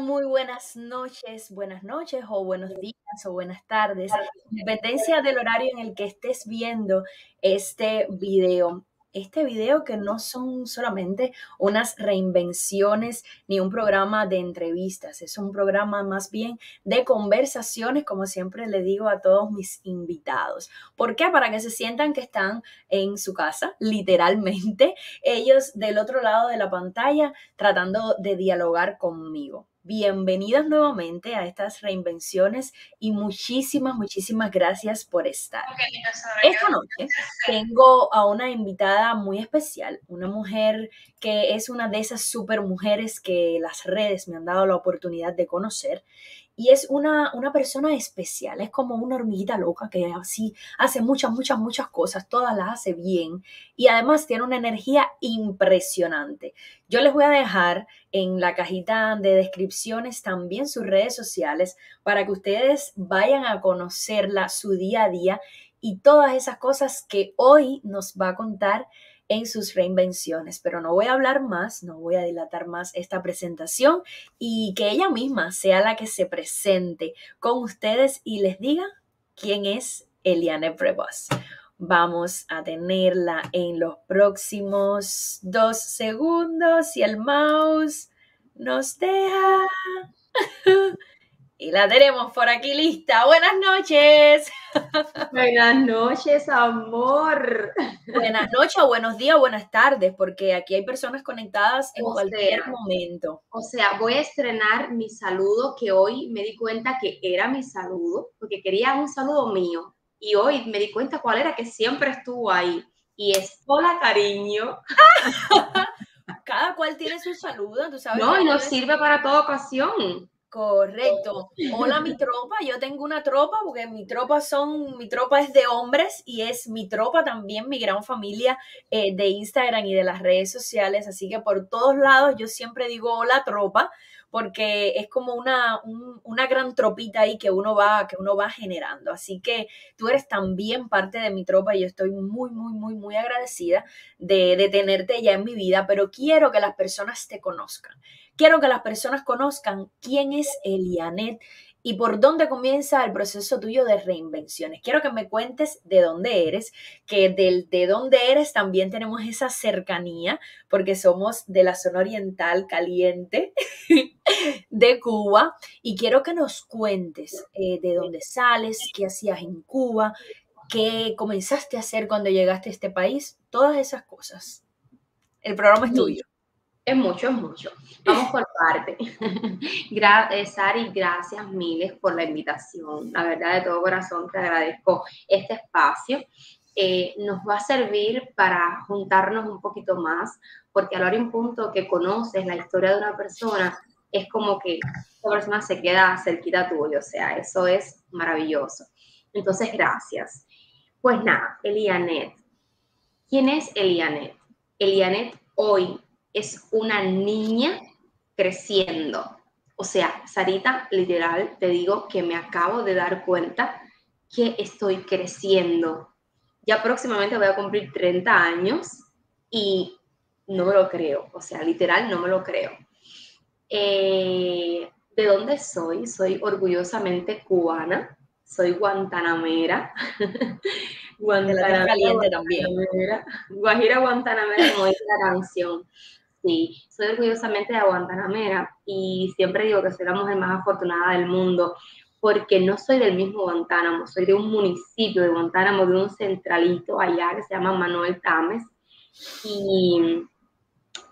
Muy buenas noches, buenas noches o buenos días o buenas tardes, dependencia del horario en el que estés viendo este video este video que no son solamente unas reinvenciones ni un programa de entrevistas, es un programa más bien de conversaciones, como siempre le digo a todos mis invitados. ¿Por qué? Para que se sientan que están en su casa, literalmente, ellos del otro lado de la pantalla tratando de dialogar conmigo. Bienvenidos nuevamente a estas reinvenciones y muchísimas, muchísimas gracias por estar. Esta noche tengo a una invitada muy especial, una mujer que es una de esas super mujeres que las redes me han dado la oportunidad de conocer y es una, una persona especial, es como una hormiguita loca que así hace muchas, muchas, muchas cosas, todas las hace bien y además tiene una energía impresionante. Yo les voy a dejar en la cajita de descripciones también sus redes sociales para que ustedes vayan a conocerla, su día a día y todas esas cosas que hoy nos va a contar en sus reinvenciones. Pero no voy a hablar más, no voy a dilatar más esta presentación y que ella misma sea la que se presente con ustedes y les diga quién es Eliane Prevost. Vamos a tenerla en los próximos dos segundos y el mouse nos deja. Y la tenemos por aquí lista. Buenas noches. Buenas noches, amor. Buenas noches, o buenos días, buenas tardes, porque aquí hay personas conectadas en cualquier momento. O sea, voy a estrenar mi saludo, que hoy me di cuenta que era mi saludo, porque quería un saludo mío. Y hoy me di cuenta cuál era, que siempre estuvo ahí. Y es hola, cariño. Cada cual tiene su saludo, tú sabes. No, y nos sirve para toda ocasión. Correcto. Hola mi tropa, yo tengo una tropa porque mi tropa son, mi tropa es de hombres y es mi tropa también, mi gran familia eh, de Instagram y de las redes sociales, así que por todos lados yo siempre digo hola tropa porque es como una, una gran tropita ahí que uno, va, que uno va generando. Así que tú eres también parte de mi tropa y yo estoy muy, muy, muy, muy agradecida de, de tenerte ya en mi vida, pero quiero que las personas te conozcan. Quiero que las personas conozcan quién es Elianet y por dónde comienza el proceso tuyo de reinvenciones. Quiero que me cuentes de dónde eres, que del de dónde eres también tenemos esa cercanía, porque somos de la zona oriental caliente de Cuba, y quiero que nos cuentes eh, de dónde sales, qué hacías en Cuba, qué comenzaste a hacer cuando llegaste a este país, todas esas cosas. El programa es tuyo. Es mucho, es mucho. Vamos por parte. Eh, Sari, gracias miles por la invitación. La verdad, de todo corazón te agradezco este espacio. Eh, nos va a servir para juntarnos un poquito más, porque a la hora un punto que conoces la historia de una persona, es como que esa persona se queda cerquita tuyo, o sea, eso es maravilloso. Entonces, gracias. Pues nada, Elianet. ¿Quién es Elianet? Elianet hoy es una niña creciendo. O sea, Sarita, literal, te digo que me acabo de dar cuenta que estoy creciendo. Ya próximamente voy a cumplir 30 años y no me lo creo. O sea, literal, no me lo creo. Eh, ¿De dónde soy? Soy orgullosamente cubana. Soy guantanamera. Guantanamera, caliente también. Guajira Guantanamera, como dice la canción. Sí, soy orgullosamente de Guantanamera y siempre digo que soy la mujer más afortunada del mundo porque no soy del mismo Guantánamo, soy de un municipio de Guantánamo, de un centralito allá que se llama Manuel Tames. Y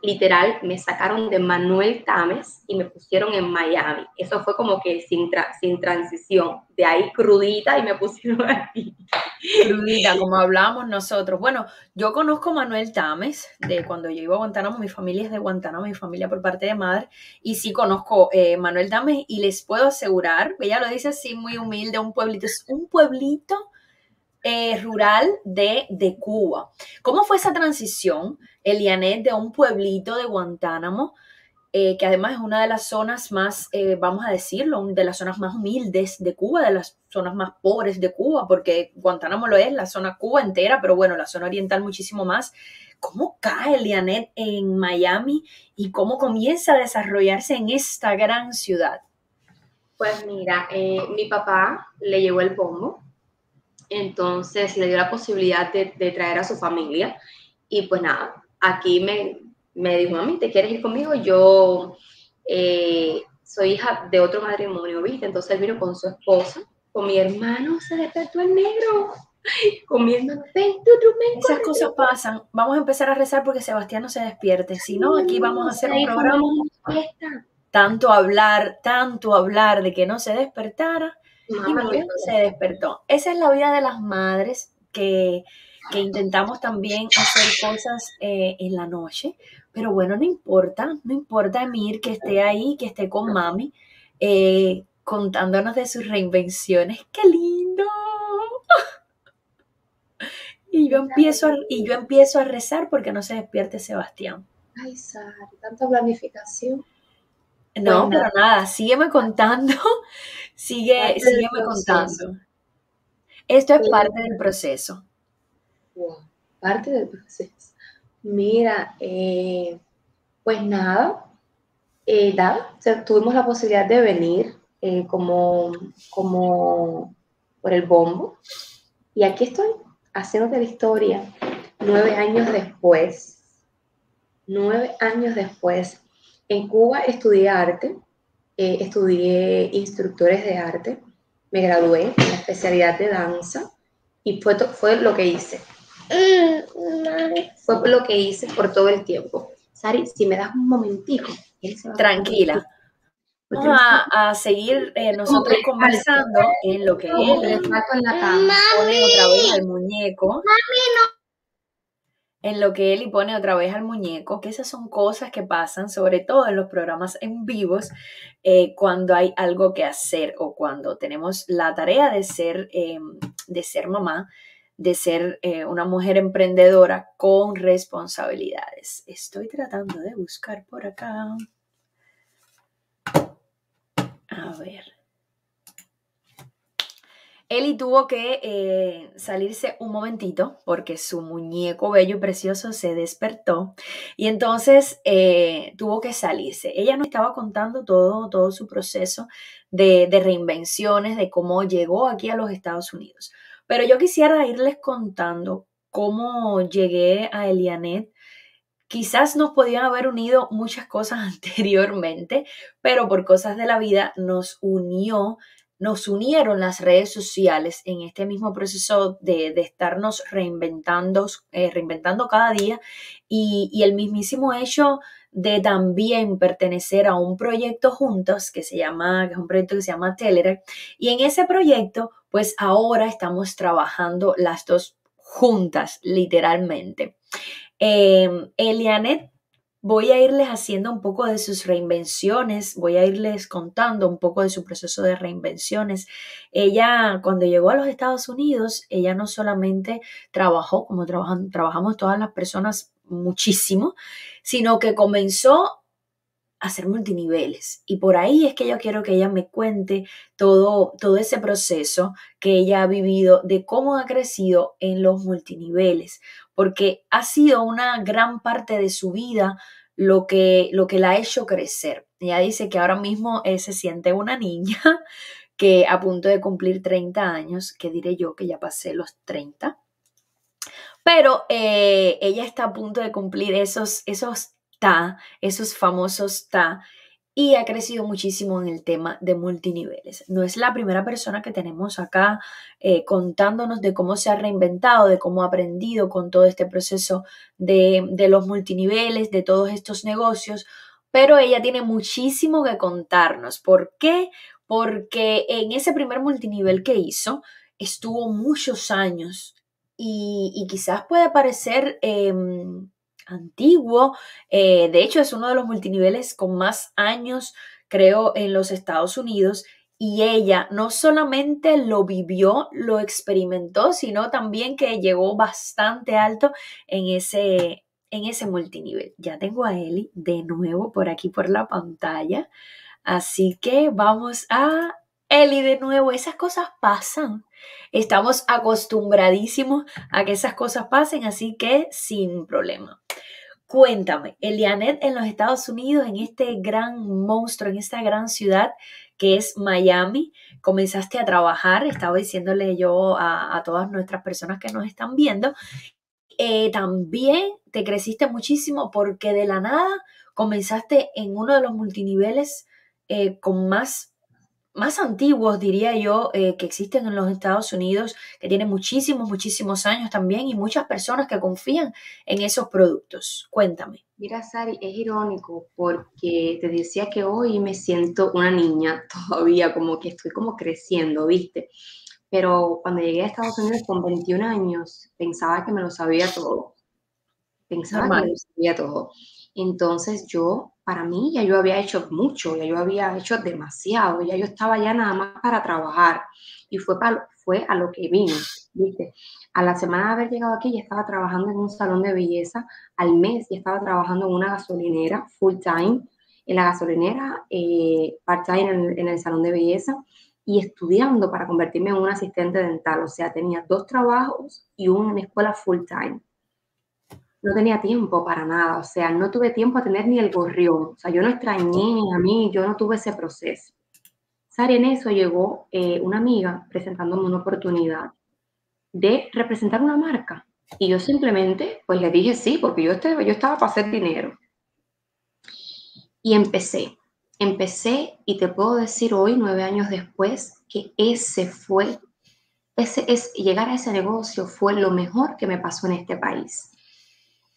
literal me sacaron de Manuel Tames y me pusieron en Miami. Eso fue como que sin, sin transición. De ahí crudita y me pusieron aquí. Crudita, como hablamos nosotros. Bueno, yo conozco a Manuel Tames de cuando yo iba a Guantánamo. Mi familia es de Guantánamo, mi familia por parte de madre. Y sí conozco eh, Manuel Tames y les puedo asegurar, ella lo dice así muy humilde, un pueblito. Es un pueblito eh, rural de, de, Cuba. ¿Cómo fue esa transición, Elianet, de un pueblito de Guantánamo eh, que además es una de las zonas más, eh, vamos a decirlo, de las zonas más humildes de Cuba, de las zonas más pobres de Cuba, porque Guantánamo lo es, la zona Cuba entera, pero bueno, la zona oriental muchísimo más. ¿Cómo cae Lianet en Miami y cómo comienza a desarrollarse en esta gran ciudad? Pues mira, mi papá le llevó el bombo, entonces le dio la posibilidad de, de traer a su familia y pues nada, aquí me, me dijo, mami, ¿te quieres ir conmigo? Yo eh, soy hija de otro matrimonio, ¿viste? Entonces él vino con su esposa, con mi hermano, se despertó el negro, comiendo, ven, tú, tú, ven, Esas cosas pasan. Vamos a empezar a rezar porque Sebastián no se despierte. Si no, aquí vamos a hacer un programa. Tanto hablar, tanto hablar de que no se despertara. Y mira, se despertó. Esa es la vida de las madres que, que intentamos también hacer cosas eh, en la noche, pero bueno, no importa, no importa Emir que esté ahí, que esté con mami, eh, contándonos de sus reinvenciones. ¡Qué lindo! Y yo, empiezo a, y yo empiezo a rezar porque no se despierte Sebastián. Ay, Sara, tanta planificación. No, pero nada, sígueme contando, sigue, sígueme contando. Esto es parte del proceso. parte del proceso. Mira, eh, pues nada, eh, tuvimos la posibilidad de venir eh, como, como por el bombo. Y aquí estoy, haciéndote la historia, nueve años después. Nueve años después. En Cuba estudié arte, estudié instructores de arte, me gradué en la especialidad de danza y fue, fue lo que hice. Fue lo que hice por todo el tiempo. Sari, si me das un momentico. Tranquila. Vamos a, seguir eh, nosotros conversando en lo que él pone otra vez al muñeco. En lo que y pone otra vez al muñeco, que esas son cosas que pasan, sobre todo en los programas en vivos, eh, cuando hay algo que hacer o cuando tenemos la tarea de ser, em, de ser mamá de ser eh, una mujer emprendedora con responsabilidades. Estoy tratando de buscar por acá. A ver. Eli tuvo que eh, salirse un momentito porque su muñeco bello y precioso se despertó y entonces eh, tuvo que salirse. Ella nos estaba contando todo, todo su proceso de, de reinvenciones, de cómo llegó aquí a los Estados Unidos. Pero yo quisiera irles contando cómo llegué a Elianet. Quizás nos podían haber unido muchas cosas anteriormente, pero por cosas de la vida nos unió, nos unieron las redes sociales en este mismo proceso de, estarnos reinventando, eh, reinventando cada día y, el mismísimo hecho de también pertenecer a un proyecto juntos que se llama, que es un proyecto que se llama Telerak. Y en ese proyecto, pues ahora estamos trabajando las dos juntas, literalmente. Eh, Elianet, voy a irles haciendo un poco de sus reinvenciones, voy a irles contando un poco de su proceso de reinvenciones. Ella, cuando llegó a los Estados Unidos, ella no solamente trabajó, como trabajamos todas las personas muchísimo, sino que comenzó a hacer multiniveles. Y por ahí es que yo quiero que ella me cuente todo, todo ese proceso que ella ha vivido de cómo ha crecido en los multiniveles, porque ha sido una gran parte de su vida lo que, lo que la ha hecho crecer. Ella dice que ahora mismo eh, se siente una niña que a punto de cumplir 30 años, que diré yo que ya pasé los 30, pero eh, ella está a punto de cumplir esos, esos TA, esos famosos TA, y ha crecido muchísimo en el tema de multiniveles. No es la primera persona que tenemos acá eh, contándonos de cómo se ha reinventado, de cómo ha aprendido con todo este proceso de, los multiniveles, de todos estos negocios, pero ella tiene muchísimo que contarnos. ¿Por qué? Porque en ese primer multinivel que hizo, estuvo muchos años y, quizás puede parecer em, antiguo. Eh, de hecho, es uno de los multiniveles con más años, creo, en los Estados Unidos. Y ella no solamente lo vivió, lo experimentó, sino también que llegó bastante alto en ese, en ese multinivel. Ya tengo a Eli de nuevo por aquí por la pantalla. Así que vamos a Eli de nuevo. Esas cosas pasan. Estamos acostumbradísimos a que esas cosas pasen, así que sin problema. Cuéntame, Elianet en los Estados Unidos, en este gran monstruo, en esta gran ciudad que es Miami, comenzaste a trabajar, estaba diciéndole yo a, todas nuestras personas que nos están viendo, eh, también te creciste muchísimo porque de la nada comenzaste en uno de los multiniveles eh, con más más antiguos, diría yo, eh, que existen en los Estados Unidos, que tienen muchísimos, muchísimos años también y muchas personas que confían en esos productos. Cuéntame. Mira, Sari, es irónico porque te decía que hoy me siento una niña todavía, como que estoy como creciendo, ¿viste? Pero cuando llegué a Estados Unidos con 21 años, pensaba que me lo sabía todo. Pensaba que me lo sabía todo. Entonces yo, para mí, ya yo había hecho mucho, ya yo había hecho demasiado, ya yo estaba ya nada más para trabajar. Y fue, para, fue a lo que vino, ¿viste? A la semana de haber llegado aquí, ya estaba trabajando en un salón de belleza, al mes ya estaba trabajando en una gasolinera full time, en la gasolinera, eh, part time en, el salón de belleza y estudiando para convertirme en un asistente dental. O sea, tenía dos trabajos y uno en escuela full time no tenía tiempo para nada, o sea, no tuve tiempo a tener ni el gorrión, o sea, yo no extrañé a mí, yo no tuve ese proceso. Sari, en eso llegó eh, una amiga presentándome una oportunidad de representar una marca. Y yo simplemente, pues le dije sí, porque yo, estaba, yo estaba para hacer dinero. Y empecé, empecé y te puedo decir hoy, nueve años después, que ese fue, ese es, llegar a ese negocio fue lo mejor que me pasó en este país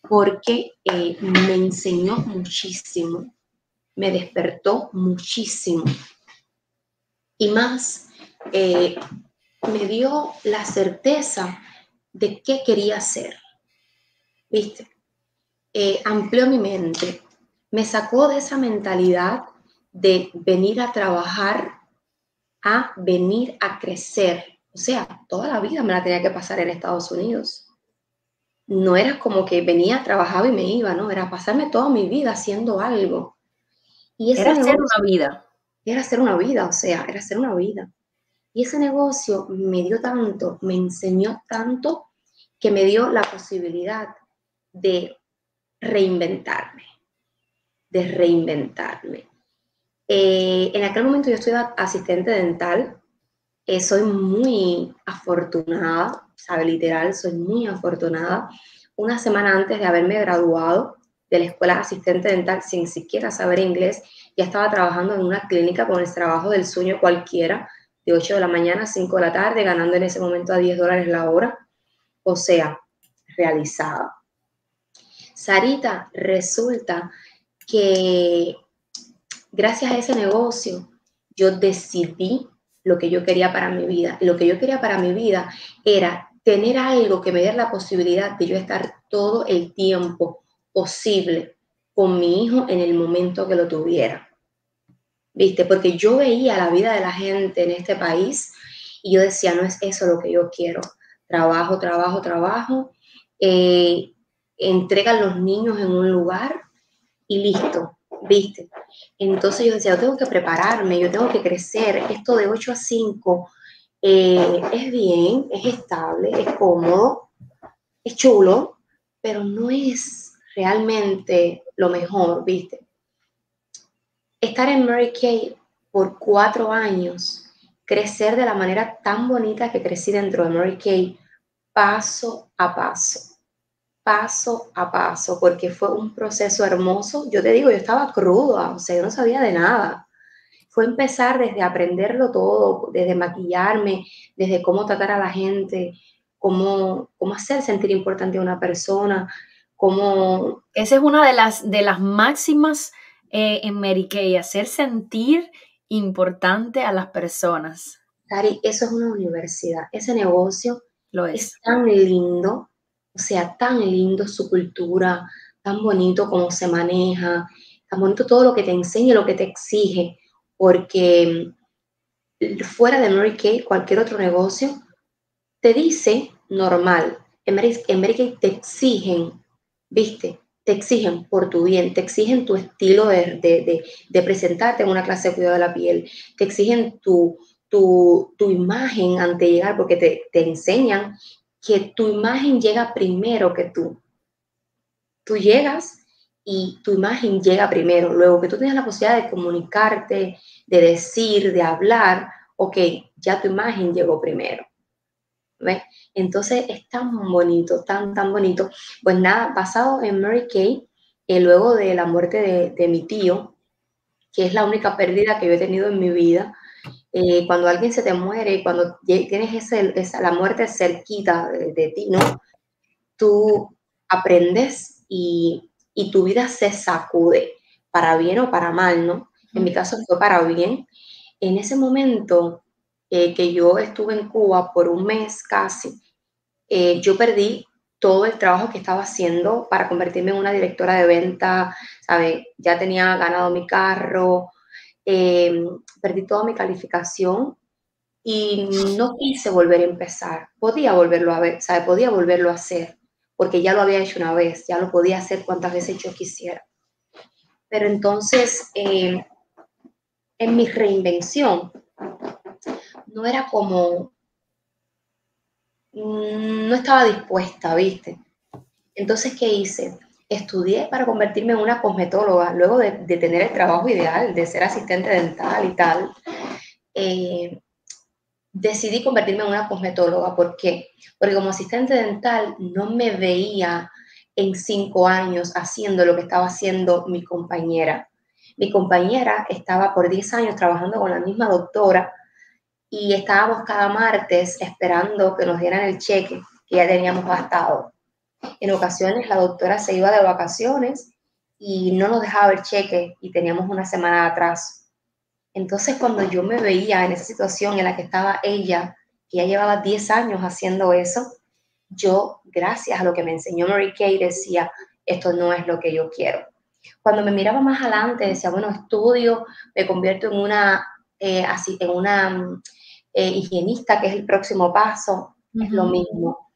porque eh, me enseñó muchísimo, me despertó muchísimo. Y más, eh, me dio la certeza de qué quería hacer. ¿Viste? Eh, amplió mi mente, me sacó de esa mentalidad de venir a trabajar a venir a crecer. O sea, toda la vida me la tenía que pasar en Estados Unidos no era como que venía, trabajaba y me iba, ¿no? Era pasarme toda mi vida haciendo algo. Y era hacer una vida. Era hacer una vida, o sea, era hacer una vida. Y ese negocio me dio tanto, me enseñó tanto, que me dio la posibilidad de reinventarme, de reinventarme. Eh, en aquel momento yo estoy asistente dental, eh, soy muy afortunada literal, soy muy afortunada. Una semana antes de haberme graduado de la escuela de asistente dental sin siquiera saber inglés, ya estaba trabajando en una clínica con el trabajo del sueño cualquiera, de 8 de la mañana a 5 de la tarde, ganando en ese momento a 10 dólares la hora. O sea, realizada. Sarita, resulta que gracias a ese negocio yo decidí lo que yo quería para mi vida. Lo que yo quería para mi vida era tener algo que me diera la posibilidad de yo estar todo el tiempo posible con mi hijo en el momento que lo tuviera. ¿Viste? Porque yo veía la vida de la gente en este país y yo decía, no es eso lo que yo quiero. Trabajo, trabajo, trabajo. Eh, entregan los niños en un lugar y listo, ¿viste? Entonces yo decía, yo tengo que prepararme, yo tengo que crecer. Esto de 8 a 5 eh, es bien, es estable, es cómodo, es chulo, pero no es realmente lo mejor, ¿viste? Estar en Mary Kay por cuatro años, crecer de la manera tan bonita que crecí dentro de Mary Kay, paso a paso, paso a paso, porque fue un proceso hermoso. Yo te digo, yo estaba cruda, o sea, yo no sabía de nada fue empezar desde aprenderlo todo, desde maquillarme, desde cómo tratar a la gente, cómo, cómo hacer sentir importante a una persona, cómo... Esa es una de las, de las máximas eh, en Mary Kay, hacer sentir importante a las personas. Cari, eso es una universidad. Ese negocio Lo es. es tan lindo, o sea, tan lindo su cultura, tan bonito cómo se maneja, tan bonito todo lo que te enseña, lo que te exige porque mm, fuera de Mary Kay, cualquier otro negocio te dice normal. En Mary, Kay te exigen, ¿viste? te exigen por tu bien, te exigen tu estilo de, presentarte en una clase de cuidado de la piel, te exigen tu, tu, imagen ante llegar, porque te, te enseñan que tu imagen llega primero que tú. Tú llegas y tu imagen llega primero. Luego que tú tienes la posibilidad de comunicarte, de decir, de hablar, ok, ya tu imagen llegó primero. ¿Ves? Entonces es tan bonito, tan, tan bonito. Pues nada, basado en Mary Kay, eh, luego de la muerte de, mi tío, que es la única pérdida que yo he tenido en mi vida, eh, cuando alguien se te muere, cuando tienes esa, la muerte cerquita de, de, ti, ¿no? Tú aprendes y, y tu vida se sacude, para bien o para mal, ¿no? En mi caso fue para bien. En ese momento eh, que yo estuve en Cuba por un mes casi, eh, yo perdí todo el trabajo que estaba haciendo para convertirme en una directora de venta, ¿sabe? Ya tenía ganado mi carro, eh, perdí toda mi calificación y no quise volver a empezar. Podía volverlo a ver, ¿sabe? Podía volverlo a hacer, porque ya lo había hecho una vez, ya lo podía hacer cuantas veces yo quisiera. Pero entonces, en mi reinvención, no era como, mm, no estaba dispuesta, ¿viste? Entonces, ¿qué hice? Estudié para convertirme en una cosmetóloga, luego de, tener el trabajo ideal, de ser asistente dental y tal. Eh, decidí convertirme en una cosmetóloga. ¿Por qué? Porque como asistente dental no me veía en cinco años haciendo lo que estaba haciendo mi compañera. Mi compañera estaba por diez años trabajando con la misma doctora y estábamos cada martes esperando que nos dieran el cheque que ya teníamos gastado. En ocasiones la doctora se iba de vacaciones y no nos dejaba el cheque y teníamos una semana de atraso. Entonces cuando yo me veía en esa situación en la que estaba ella, que ya llevaba 10 años haciendo eso, yo, gracias a lo que me enseñó Mary Kay, decía, esto no es lo que yo quiero. Cuando me miraba más adelante, decía, bueno, estudio, me convierto en una, eh, así, en una eh, higienista, que es el próximo paso, es lo mismo.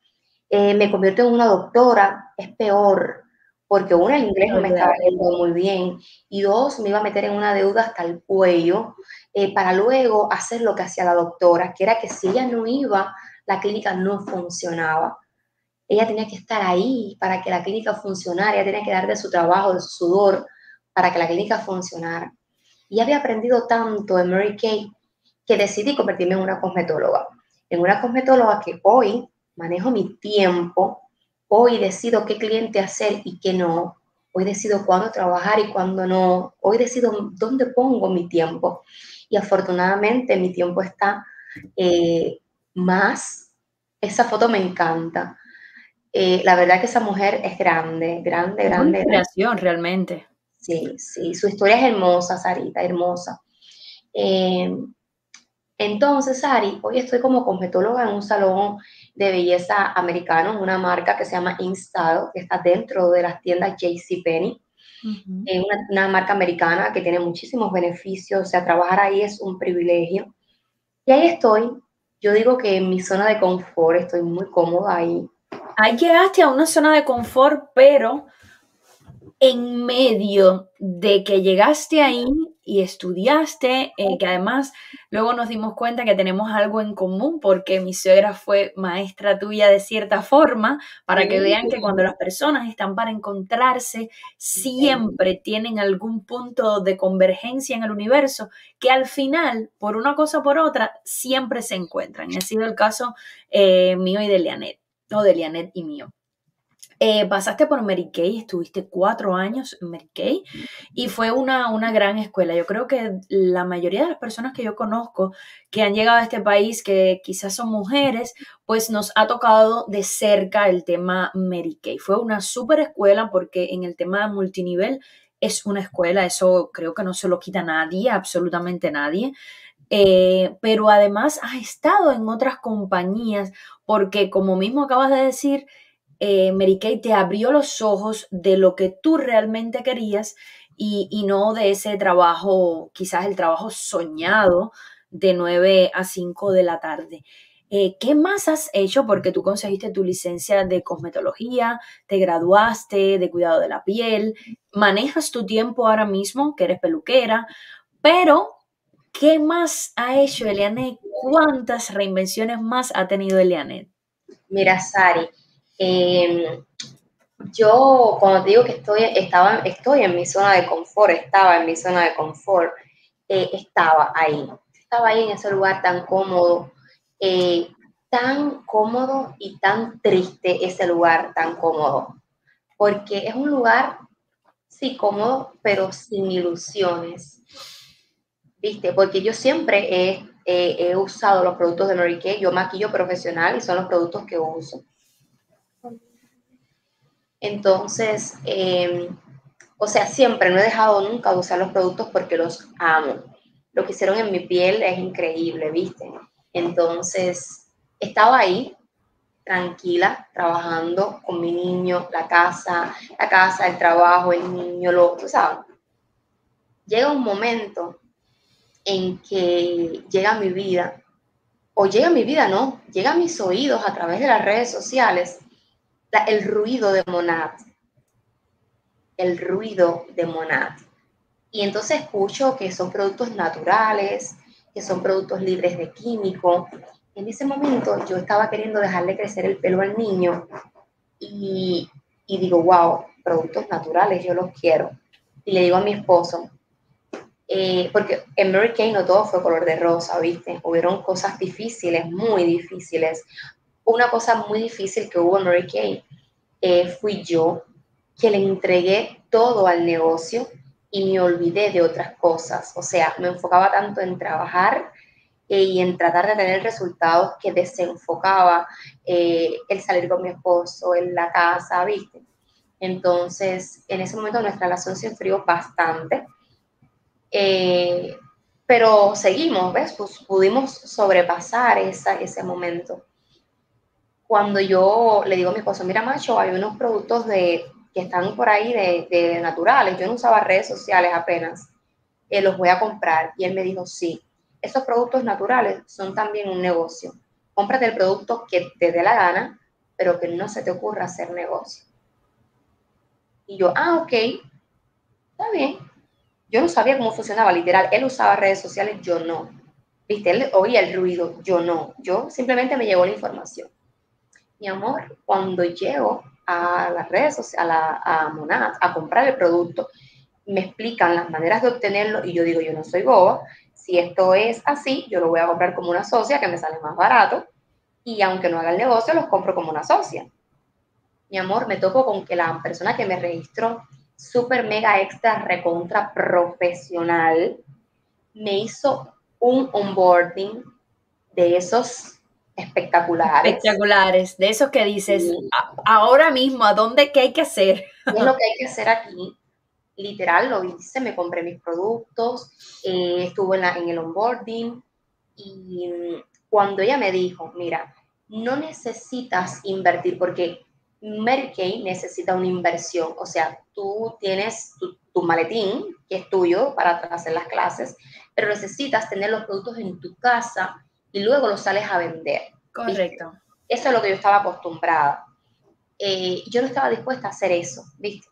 Eh, me convierto en una doctora, es peor, porque uno, el inglés no me estaba yendo muy bien, y dos, me iba a meter en una deuda hasta el cuello, eh, para luego hacer lo que hacía la doctora, que era que si ella no iba, la clínica no funcionaba. Ella tenía que estar ahí para que la clínica funcionara, ella tenía que dar de su trabajo, de su sudor, para que la clínica funcionara. Y había aprendido tanto en Mary Kay que decidí convertirme en una cosmetóloga. En una cosmetóloga que hoy manejo mi tiempo, hoy decido qué cliente hacer y qué no, hoy decido cuándo trabajar y cuándo no, hoy decido dónde pongo mi tiempo. Y afortunadamente mi tiempo está eh, más, esa foto me encanta. Eh, la verdad que esa mujer es grande, grande, grande. inspiración, realmente. Sí, sí, su historia es hermosa, Sarita, hermosa. Eh, entonces, Ari, hoy estoy como cosmetóloga en un salón de belleza americano, una marca que se llama InStyle, que está dentro de las tiendas JCPenney. Es una, una, marca americana que tiene muchísimos beneficios, o sea, trabajar ahí es un privilegio. Y ahí estoy, yo digo que en mi zona de confort, estoy muy cómoda ahí. Ahí llegaste a una zona de confort, pero en medio de que llegaste ahí y estudiaste, eh, que además luego nos dimos cuenta que tenemos algo en común porque mi suegra fue maestra tuya de cierta forma, para que vean que cuando las personas están para encontrarse, siempre tienen algún punto de convergencia en el universo que al final, por una cosa o por otra, siempre se encuentran. Y ha sido el caso eh, mío y de Lianet, o de Lianet y mío. Eh, pasaste por Mary Kay, estuviste cuatro años en Mary Kay y fue una, una gran escuela. Yo creo que la mayoría de las personas que yo conozco que han llegado a este país, que quizás son mujeres, pues nos ha tocado de cerca el tema Mary Kay. Fue una súper escuela porque en el tema multinivel es una escuela, eso creo que no se lo quita nadie, absolutamente nadie. Eh, pero además has estado en otras compañías porque como mismo acabas de decir, eh, Mary Kay te abrió los ojos de lo que tú realmente querías y, no de ese trabajo, quizás el trabajo soñado de 9 a 5 de la tarde. Eh, ¿Qué más has hecho? Porque tú conseguiste tu licencia de cosmetología, te graduaste de cuidado de la piel, manejas tu tiempo ahora mismo, que eres peluquera, pero ¿qué más ha hecho Elianet? ¿Cuántas reinvenciones más ha tenido Elianet? Mira, Sari, em, yo cuando te digo que estoy, estaba, estoy en mi zona de confort, estaba en mi zona de confort, eh, estaba ahí, estaba ahí en ese lugar tan cómodo, eh, tan cómodo y tan triste ese lugar tan cómodo, porque es un lugar, sí, cómodo, pero sin ilusiones, ¿viste? Porque yo siempre he, he usado los productos de Mary Kay, yo maquillo profesional y son los productos que uso. Entonces, em, o sea, siempre no he dejado nunca de usar los productos porque los amo. Lo que hicieron en mi piel es increíble, ¿viste? Entonces, estaba ahí, tranquila, trabajando con mi niño, la casa, la casa, el trabajo, el niño, lo, tú sabes. Llega un momento en que llega mi vida, o llega mi vida, no, llega a mis oídos a través de las redes sociales, el ruido de Monad, el ruido de Monad. Y entonces escucho que son productos naturales, que son productos libres de químico. En ese momento yo estaba queriendo dejarle crecer el pelo al niño y, digo, wow, productos naturales, yo los quiero. Y le digo a mi esposo, eh, porque en Mary Kay no todo fue color de rosa, ¿viste? Hubieron cosas difíciles, muy difíciles. Una cosa muy difícil que hubo en Mary Kay eh, fui yo que le entregué todo al negocio y me olvidé de otras cosas. O sea, me enfocaba tanto en trabajar eh, y en tratar de tener resultados que desenfocaba eh, el salir con mi esposo, en la casa, ¿viste? Entonces, en ese momento nuestra relación se enfrió bastante. Pero seguimos, ¿ves? Pues pudimos sobrepasar esa, ese momento. Cuando yo le digo a mi esposo, mira, macho, hay unos productos de que están por ahí de, naturales. Yo no usaba redes sociales apenas. Eh, los voy a comprar. Y él me dijo, sí, esos productos naturales son también un negocio. Cómprate el producto que te dé la gana, pero que no se te ocurra hacer negocio. Y yo, ah, ok, está bien. Yo no sabía cómo funcionaba, literal. Él usaba redes sociales, yo no. Viste, él oía el ruido, yo no. Yo simplemente me llegó la información. Mi amor, cuando llego a las redes sociales, a, a Monad, a comprar el producto, me explican las maneras de obtenerlo y yo digo, yo no soy boba, si esto es así, yo lo voy a comprar como una socia que me sale más barato y aunque no haga el negocio, los compro como una socia. Mi amor, me toco con que la persona que me registró, super mega extra recontra profesional, me hizo un onboarding de esos espectaculares. Espectaculares, de esos que dices, ahora mismo, ¿a dónde qué hay que hacer? ¿Qué es lo que hay que hacer aquí? Literal, lo hice, me compré mis productos, eh, estuve en, en el onboarding y cuando ella me dijo, mira, no necesitas invertir porque Mary Kay necesita una inversión, o sea, tú tienes tu, tu, maletín, que es tuyo para hacer las clases, pero necesitas tener los productos en tu casa y luego lo sales a vender. Correcto. Eso es lo que yo estaba acostumbrada. Eh, yo no estaba dispuesta a hacer eso, ¿viste?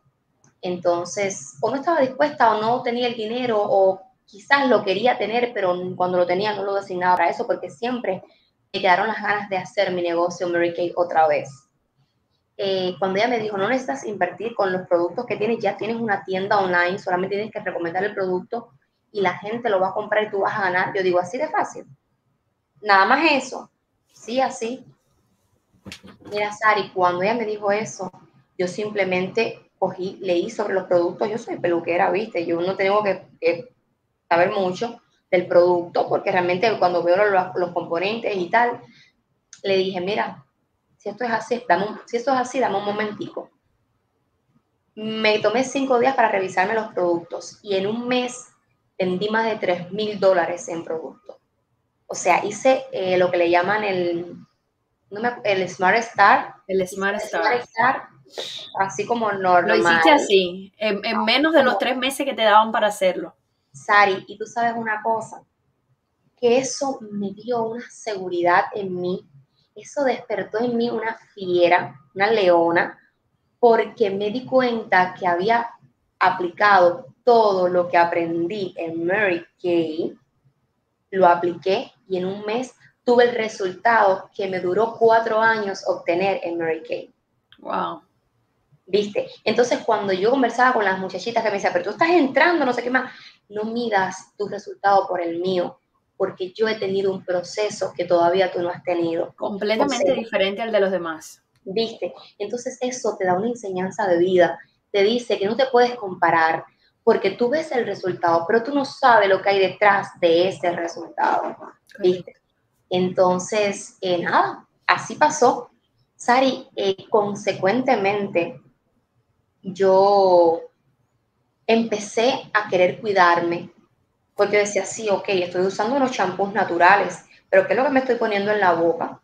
Entonces, o no estaba dispuesta o no tenía el dinero o quizás lo quería tener, pero cuando lo tenía no lo designaba para eso porque siempre me quedaron las ganas de hacer mi negocio Mary Kay otra vez. Eh, cuando ella me dijo, no necesitas invertir con los productos que tienes, ya tienes una tienda online, solamente tienes que recomendar el producto y la gente lo va a comprar y tú vas a ganar. Yo digo, así de fácil. Nada más eso. Sí, así. Mira, Sari, cuando ella me dijo eso, yo simplemente cogí, leí sobre los productos. Yo soy peluquera, ¿viste? Yo no tengo que, saber mucho del producto, porque realmente cuando veo los, componentes y tal, le dije, mira, si esto es así, dame si esto es así, dame un momentico. Me tomé cinco días para revisarme los productos y en un mes vendí más de 3 mil dólares en productos. O sea, hice eh, lo que le llaman el, el Smart Star. El Smart Star. así como normal. Lo hiciste así, en, menos de los tres meses que te daban para hacerlo. Sari, y tú sabes una cosa, que eso me dio una seguridad en mí, eso despertó en mí una fiera, una leona, porque me di cuenta que había aplicado todo lo que aprendí en Mary Kay, lo apliqué y en un mes tuve el resultado que me duró cuatro años obtener en Mary Kay. Wow. ¿Viste? Entonces, cuando yo conversaba con las muchachitas que me decían, pero tú estás entrando, no sé qué más, no midas tu resultado por el mío, porque yo he tenido un proceso que todavía tú no has tenido. Completamente diferente al de los demás. ¿Viste? Entonces, eso te da una enseñanza de vida. Te dice que no te puedes comparar, porque tú ves el resultado, pero tú no sabes lo que hay detrás de ese resultado. ¿Viste? Entonces, eh, nada, así pasó. Sari, eh, consecuentemente, yo empecé a querer cuidarme, porque decía, sí, ok, estoy usando unos champús naturales, pero ¿qué es lo que me estoy poniendo en la boca?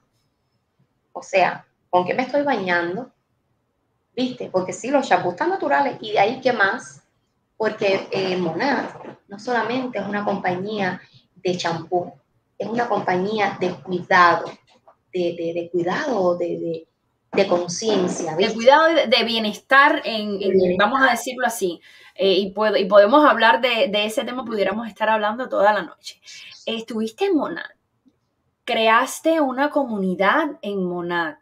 O sea, ¿con qué me estoy bañando? ¿Viste? Porque sí, los champús están naturales, y de ahí, ¿qué más? Porque eh, Monad no solamente es una compañía de champú, es una compañía de cuidado, de, cuidado, de, conciencia. De cuidado de, bienestar, en, vamos a decirlo así. Eh, y, y, podemos hablar de, ese tema, pudiéramos estar hablando toda la noche. Estuviste en Monad, creaste una comunidad en Monad,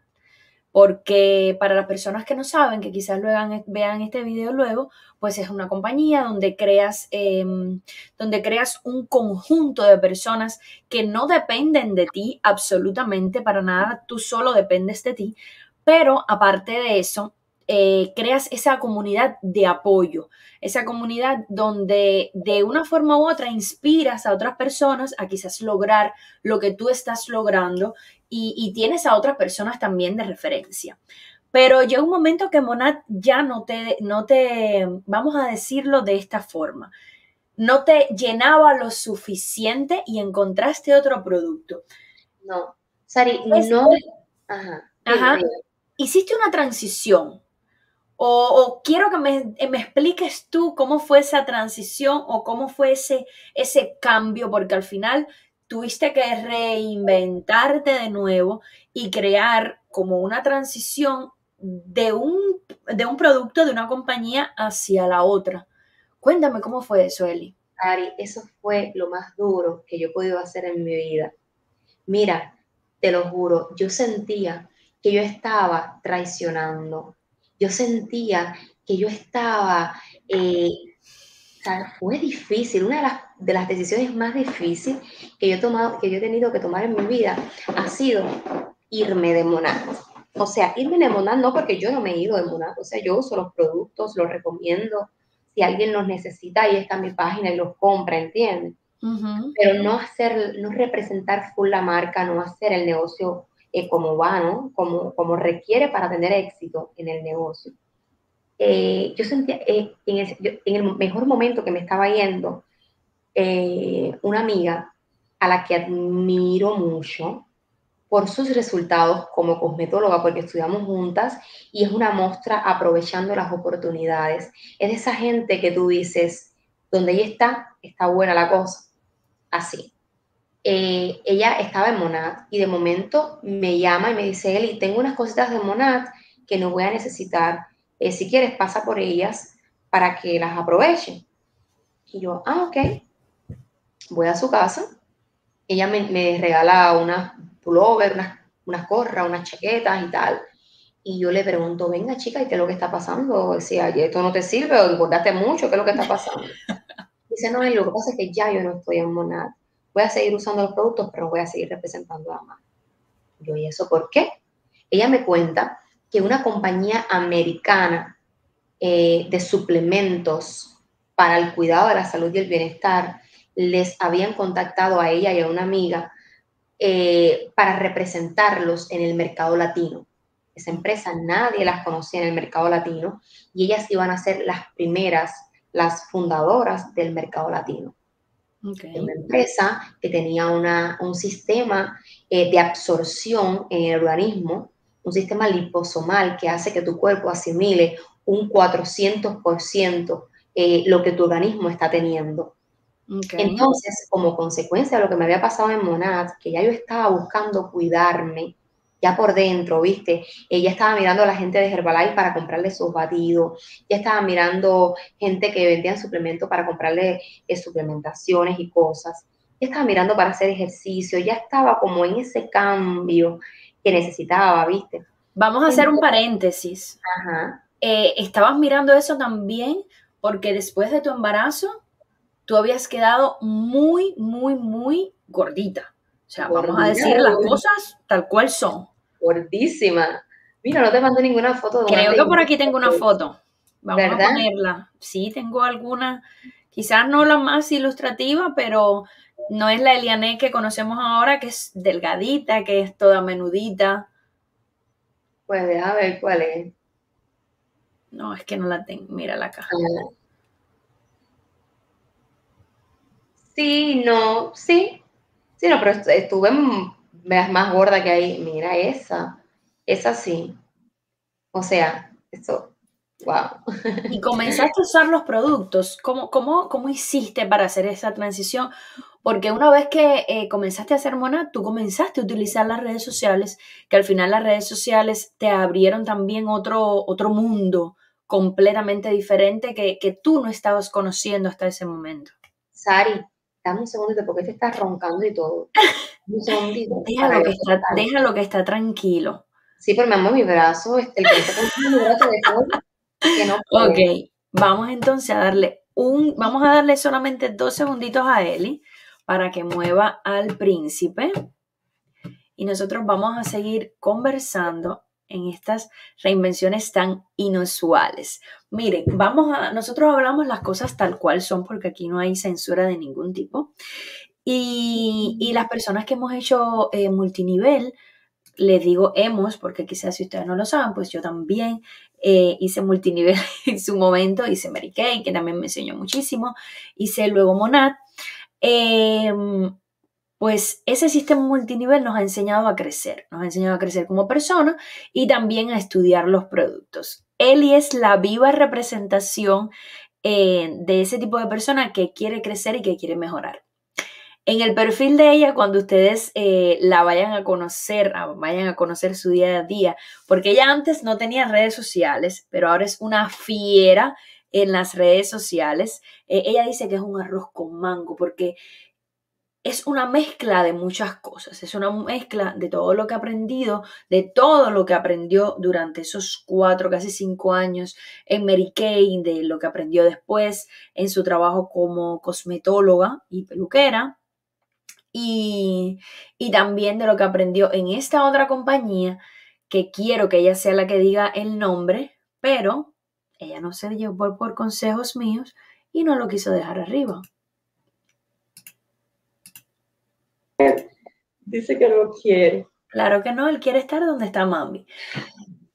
porque para las personas que no saben, que quizás luego vean este video luego, pues es una compañía donde creas, em, donde creas un conjunto de personas que no dependen de ti absolutamente para nada, tú solo dependes de ti, pero aparte de eso, eh, creas esa comunidad de apoyo, esa comunidad donde de una forma u otra inspiras a otras personas a quizás lograr lo que tú estás logrando y, y tienes a otras personas también de referencia. Pero llegó un momento que Monad ya no te, no te, vamos a decirlo de esta forma, no te llenaba lo suficiente y encontraste otro producto. No, Sari, no. Ajá. Ajá. Hiciste una transición. O, quiero que me, me, expliques tú cómo fue esa transición o cómo fue ese, ese cambio, porque al final tuviste que reinventarte de nuevo y crear como una transición de un, de un producto de una compañía hacia la otra. Cuéntame cómo fue eso, Eli. Ari, eso fue lo más duro que yo he podido hacer en mi vida. Mira, te lo juro, yo sentía que yo estaba traicionando. Yo sentía que yo estaba... Eh, fue difícil. Una de las, de las decisiones más difíciles que yo, he tomado, que yo he tenido que tomar en mi vida ha sido irme de Monaco o sea, irme de Monad no porque yo no me he ido de Monad, o sea, yo uso los productos, los recomiendo. Si alguien los necesita, ahí está mi página y los compra, ¿entiendes? Pero no hacer, no representar full la marca, no hacer el negocio eh, como va, ¿no? Como, como requiere para tener éxito en el negocio. Eh, yo sentía, eh, en, en, el mejor momento que me estaba yendo, una amiga a la que admiro mucho, por sus resultados como cosmetóloga, porque estudiamos juntas y es una muestra aprovechando las oportunidades. Es de esa gente que tú dices, donde ella está, está buena la cosa. Así. Eh, ella estaba en Monad y de momento me llama y me dice, Eli, tengo unas cositas de Monad que no voy a necesitar. Eh, si quieres, pasa por ellas para que las aprovechen. Y yo, ah, ok. Voy a su casa. Ella me, me regala unas pullover, unas, unas gorras, unas chaquetas y tal. Y yo le pregunto, venga chica, ¿y qué es lo que está pasando? Decía, esto no te sirve o engordaste mucho, ¿qué es lo que está pasando? Dice, no, lo que pasa es que ya yo no estoy en Monad. Voy a seguir usando los productos, pero voy a seguir representando a más. Yo, ¿y eso por qué? Ella me cuenta que una compañía americana eh, de suplementos para el cuidado de la salud y el bienestar les habían contactado a ella y a una amiga eh, para representarlos en el mercado latino. Esa empresa nadie las conocía en el mercado latino y ellas iban a ser las primeras, las fundadoras del mercado latino. Una empresa que tenía una, un sistema eh, de absorción en el organismo, un sistema liposomal que hace que tu cuerpo asimile un 400% eh, lo que tu organismo está teniendo. Entonces, como consecuencia de lo que me había pasado en Monad, que ya yo estaba buscando cuidarme, ya por dentro, ¿viste? Ella estaba mirando a la gente de Herbalife para comprarle sus batidos, ya estaba mirando gente que vendían suplementos para comprarle eh, suplementaciones y cosas, ya estaba mirando para hacer ejercicio, ya estaba como en ese cambio que necesitaba, ¿viste? Vamos a hacer un paréntesis. Ajá. Eh, estabas mirando eso también porque después de tu embarazo, tú habías quedado muy, muy, muy gordita. O sea, vamos a decir las cosas tal cual son gordísima. Mira, no te mandé ninguna foto. Creo que por aquí tengo una foto. Vamos a ponerla. Sí, tengo alguna, quizás no la más ilustrativa, pero no es la Eliane que conocemos ahora, que es delgadita, que es toda menudita. Pues deja ver cuál es. No, es que no la tengo. Mira la caja. Ah. Sí, no, sí. Sí, no, pero estuve veas más gorda que ahí, mira esa, esa sí. O sea, eso, wow. Y comenzaste a usar los productos. ¿Cómo, cómo, cómo hiciste para hacer esa transición? Porque una vez que eh, comenzaste a hacer mona, tú comenzaste a utilizar las redes sociales, que al final las redes sociales te abrieron también otro, otro mundo completamente diferente que, que tú no estabas conociendo hasta ese momento. Sari, dame un segundito porque te estás roncando y todo. Un segundito. Déjalo que, está, déjalo que está tranquilo. Sí, pero me amo mi brazo, este, el que está mi brazo de que no Ok, vamos entonces a darle un, vamos a darle solamente dos segunditos a Eli para que mueva al príncipe. Y nosotros vamos a seguir conversando en estas reinvenciones tan inusuales. Miren, vamos a, nosotros hablamos las cosas tal cual son porque aquí no hay censura de ningún tipo. Y, las personas que hemos hecho eh, multinivel, les digo hemos, porque quizás si ustedes no lo saben, pues yo también eh, hice multinivel en su momento, hice Mary Kay, que también me enseñó muchísimo, hice luego Monad. Em, pues ese sistema multinivel nos ha enseñado a crecer, nos ha enseñado a crecer como persona y también a estudiar los productos. Eli es la viva representación eh, de ese tipo de persona que quiere crecer y que quiere mejorar. En el perfil de ella, cuando ustedes eh, la vayan a conocer, vayan a conocer su día a día, porque ella antes no tenía redes sociales, pero ahora es una fiera en las redes sociales. Eh, ella dice que es un arroz con mango, porque es una mezcla de muchas cosas, es una mezcla de todo lo que ha aprendido, de todo lo que aprendió durante esos cuatro, casi cinco años en Mary Kay, de lo que aprendió después en su trabajo como cosmetóloga y peluquera, y, y también de lo que aprendió en esta otra compañía, que quiero que ella sea la que diga el nombre, pero ella no se llevó por consejos míos y no lo quiso dejar arriba. Dice que no quiere. Claro que no, él quiere estar donde está mami.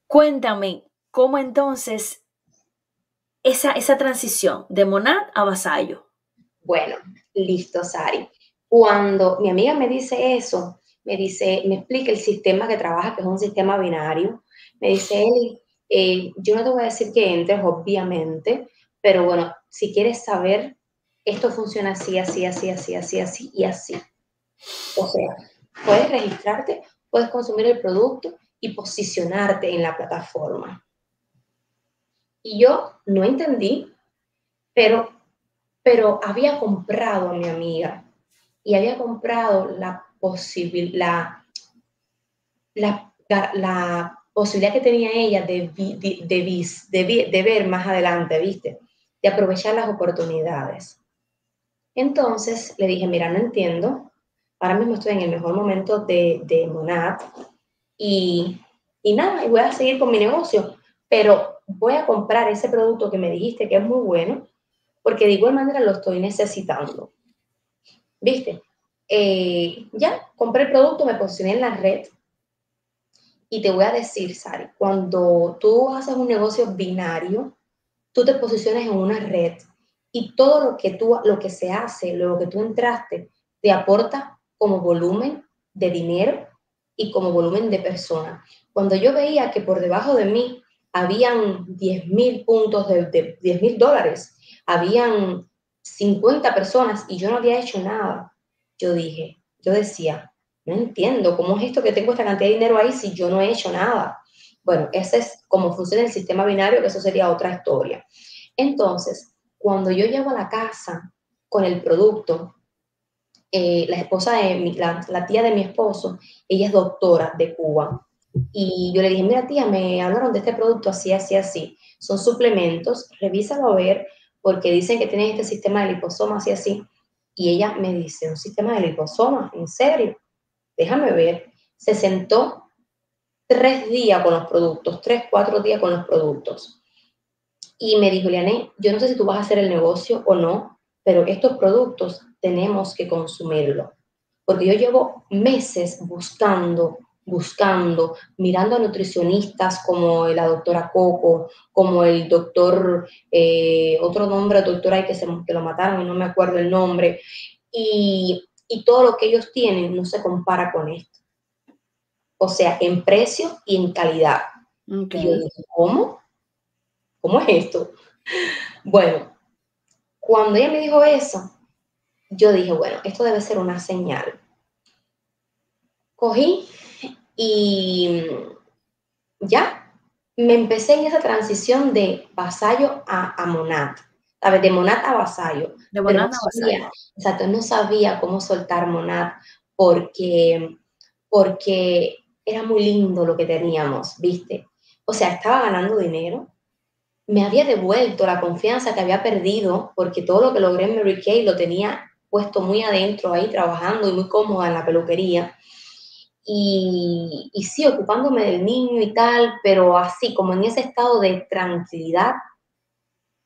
Cuéntame, ¿cómo entonces esa, esa transición de monad a vasallo? Bueno, listo, Sari. Cuando mi amiga me dice eso, me dice, me explica el sistema que trabaja, que es un sistema binario, me dice él, eh, yo no te voy a decir que entres, obviamente, pero bueno, si quieres saber, esto funciona así, así, así, así, así, así y así. O sea, puedes registrarte, puedes consumir el producto y posicionarte en la plataforma. Y yo no entendí, pero, pero había comprado a mi amiga y había comprado la, la, la, la, posibilidad que tenía ella de, de, de ver más adelante, ¿viste? De aprovechar las oportunidades. Entonces le dije, mira, no entiendo, ahora mismo estoy en el mejor momento de, de Monad y, y nada, y voy a seguir con mi negocio, pero voy a comprar ese producto que me dijiste que es muy bueno, porque de igual manera lo estoy necesitando. ¿Viste? Eh, ya, compré el producto, me posicioné en la red y te voy a decir, Sari, cuando tú haces un negocio binario, tú te posicionas en una red y todo lo que tú, lo que se hace, lo que tú entraste, te aporta como volumen de dinero y como volumen de personas. Cuando yo veía que por debajo de mí habían 10 mil puntos de, 10 mil dólares, habían 50 personas y yo no había hecho nada. Yo dije, yo decía, no entiendo cómo es esto que tengo esta cantidad de dinero ahí si yo no he hecho nada. Bueno, ese es como funciona el sistema binario, que eso sería otra historia. Entonces, cuando yo llego a la casa con el producto, eh, la esposa de mi, la, la, tía de mi esposo, ella es doctora de Cuba. Y yo le dije, mira tía, me hablaron de este producto así, así, así. Son suplementos, revísalo a ver, porque dicen que tienen este sistema de liposoma así, así. Y ella me dice, un sistema de liposoma, ¿en serio? Déjame ver. Se sentó tres días con los productos, tres, cuatro días con los productos. Y me dijo, Liané, yo no sé si tú vas a hacer el negocio o no, pero estos productos tenemos que consumirlo. Porque yo llevo meses buscando, buscando, mirando a nutricionistas como la doctora Coco, como el doctor, eh, otro nombre, doctora que, se, que lo mataron y no me acuerdo el nombre, y, y todo lo que ellos tienen no se compara con esto. O sea, en precio y en calidad. Y yo dije, ¿cómo? ¿Cómo es esto? Bueno, cuando ella me dijo eso, yo dije, bueno, esto debe ser una señal. Cogí y ya me empecé en esa transición de vasallo a, a monat, ¿sabes? De monat a vasallo. De monat a vasallo. Exacto, no sabía cómo soltar monat porque, porque era muy lindo lo que teníamos, ¿viste? O sea, estaba ganando dinero, me había devuelto la confianza que había perdido, porque todo lo que logré en Mary Kay lo tenía puesto muy adentro ahí, trabajando y muy cómoda en la peluquería. Y, y sí, ocupándome del niño y tal, pero así, como en ese estado de tranquilidad,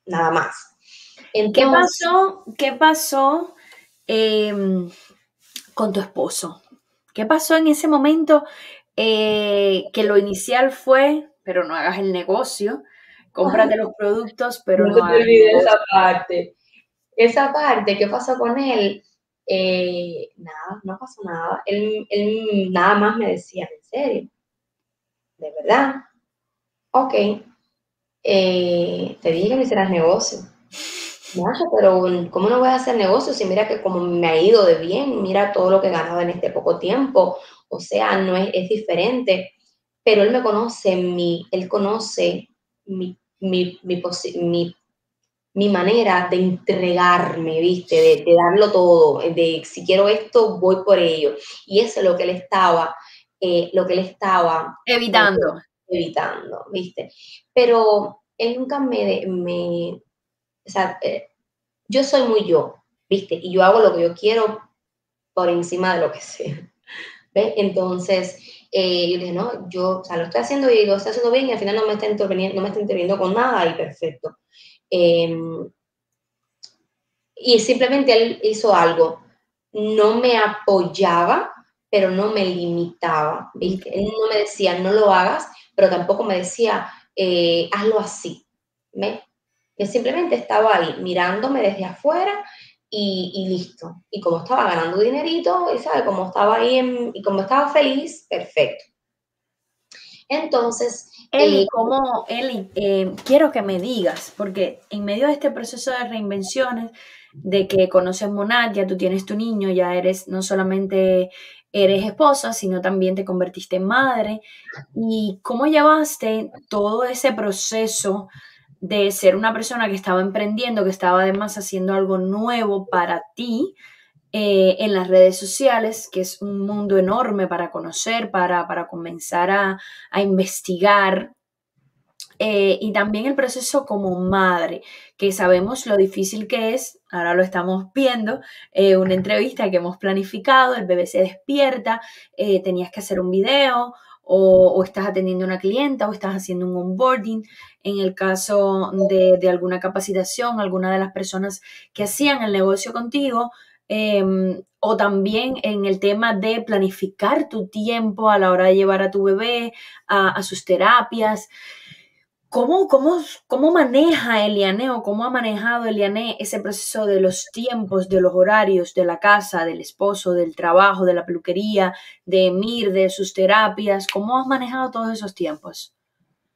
nada más. ¿Qué pasó? ¿Qué pasó em, con tu esposo? ¿Qué pasó en ese momento eh, que lo inicial fue, pero no hagas el negocio, cómprate los productos, pero no, no te olvides esa parte. Esa parte, ¿qué pasó con él? Eh, nada, no pasó nada. Él, él, nada más me decía, ¿en serio? ¿De verdad? Ok. Eh, te dije que no hicieras negocio. pero ¿cómo no voy a hacer negocio si mira que como me ha ido de bien, mira todo lo que he ganado en este poco tiempo, o sea, no es, es diferente, pero él me conoce, mi, él conoce mi, mi, mi, mi, mi manera de entregarme, ¿viste? De, de, darlo todo, de si quiero esto, voy por ello. Y eso es lo que él estaba, eh, lo que él estaba... Evitando. Evitando, ¿viste? Pero él nunca me... me o sea, eh, yo soy muy yo, ¿viste? Y yo hago lo que yo quiero por encima de lo que sea. Entonces, eh, yo dije, no, yo, o sea, lo estoy haciendo y lo estoy haciendo bien y al final no me está interviniendo, no me está interviniendo con nada y perfecto. Em, y simplemente él hizo algo, no me apoyaba, pero no me limitaba, ¿viste? Él no me decía, no lo hagas, pero tampoco me decía, eh, hazlo así, ¿ves? Que simplemente estaba ahí mirándome desde afuera y, listo. Y como estaba ganando dinerito, y sabe, como estaba ahí y como estaba feliz, perfecto. Entonces, Eli, eh, como Eli, eh, quiero que me digas, porque en medio de este proceso de reinvenciones, de que conoces Monat, ya tú tienes tu niño, ya eres no solamente eres esposa, sino también te convertiste en madre. ¿Y cómo llevaste todo ese proceso de ser una persona que estaba emprendiendo, que estaba además haciendo algo nuevo para ti eh, en las redes sociales, que es un mundo enorme para conocer, para, para comenzar a, a investigar. Eh, y también el proceso como madre, que sabemos lo difícil que es, ahora lo estamos viendo, eh, una entrevista que hemos planificado, el bebé se despierta, tenías que hacer un video o, estás atendiendo a una clienta o estás haciendo un onboarding. En el caso de, alguna capacitación, alguna de las personas que hacían el negocio contigo, em, o también en el tema de planificar tu tiempo a la hora de llevar a tu bebé a sus terapias. ¿Cómo, cómo, cómo maneja Eliane o cómo ha manejado Eliane ese proceso de los tiempos, de los horarios, de la casa, del esposo, del trabajo, de la peluquería, de Emir, de sus terapias? ¿Cómo has manejado todos esos tiempos?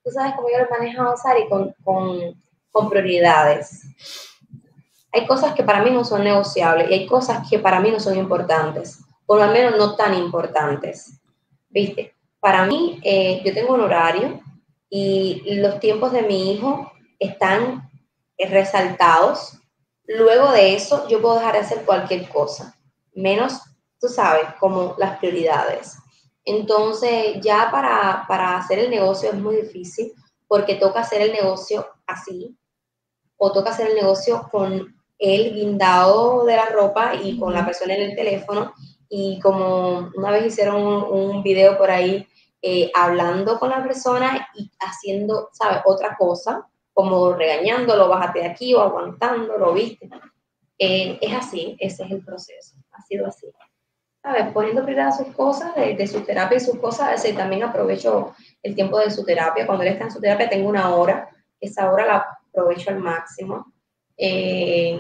Tú sabes cómo yo lo he manejado, Sari, con, con, con prioridades. hay cosas que para mí no son negociables y hay cosas que para mí no son importantes, por lo menos no tan importantes. ¿Viste? Para mí, eh, yo tengo un horario y los tiempos de mi hijo están resaltados. Luego de eso, yo puedo dejar de hacer cualquier cosa, menos, tú sabes, como las prioridades. Entonces, ya para, para hacer el negocio es muy difícil porque toca hacer el negocio así, o toca hacer el negocio con el guindado de la ropa y con la persona en el teléfono. Y como una vez hicieron un, video por ahí eh, hablando con la persona y haciendo, ¿sabes? Otra cosa, como regañándolo, bájate de aquí o aguantándolo, ¿viste? Eh, es así, ese es el proceso, ha sido así. ¿Sabes? Poniendo prioridad sus cosas, de, su terapia y sus cosas, y también aprovecho el tiempo de su terapia. Cuando él está en su terapia tengo una hora, esa hora la aprovecho al máximo. Eh,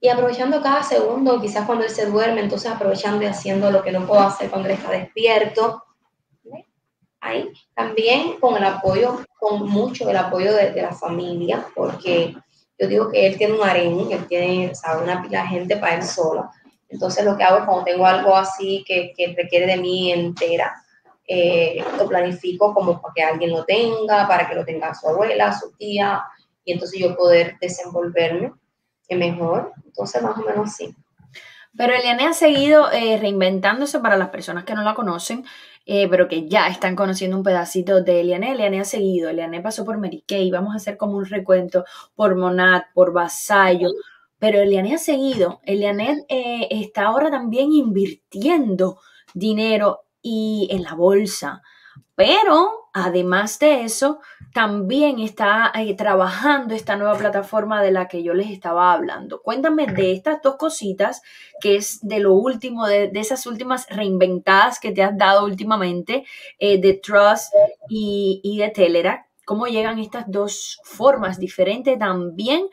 y aprovechando cada segundo, quizás cuando él se duerme, entonces aprovechando y haciendo lo que no puedo hacer cuando él está despierto. También con el apoyo, con mucho el apoyo de, la familia, porque yo digo que él tiene un harén, él tiene ¿sabe? una pila gente para él solo. Entonces lo que hago es cuando tengo algo así que, que requiere de mí entera, eh, lo planifico como para que alguien lo tenga, para que lo tenga su abuela, su tía, y entonces yo poder desenvolverme mejor. Entonces, más o menos sí. Pero Eliane ha seguido eh, reinventándose para las personas que no la conocen, eh, pero que ya están conociendo un pedacito de Eliane. Eliane ha seguido, Eliane pasó por Mary Kay, vamos a hacer como un recuento por Monat, por Vasallo, pero Eliane ha seguido. Eliane eh, está ahora también invirtiendo dinero y en la bolsa. Pero además de eso, también está eh, trabajando esta nueva plataforma de la que yo les estaba hablando. Cuéntame de estas dos cositas, que es de lo último, de, esas últimas reinventadas que te has dado últimamente, eh, de Trust y, de Telera. ¿Cómo llegan estas dos formas diferentes también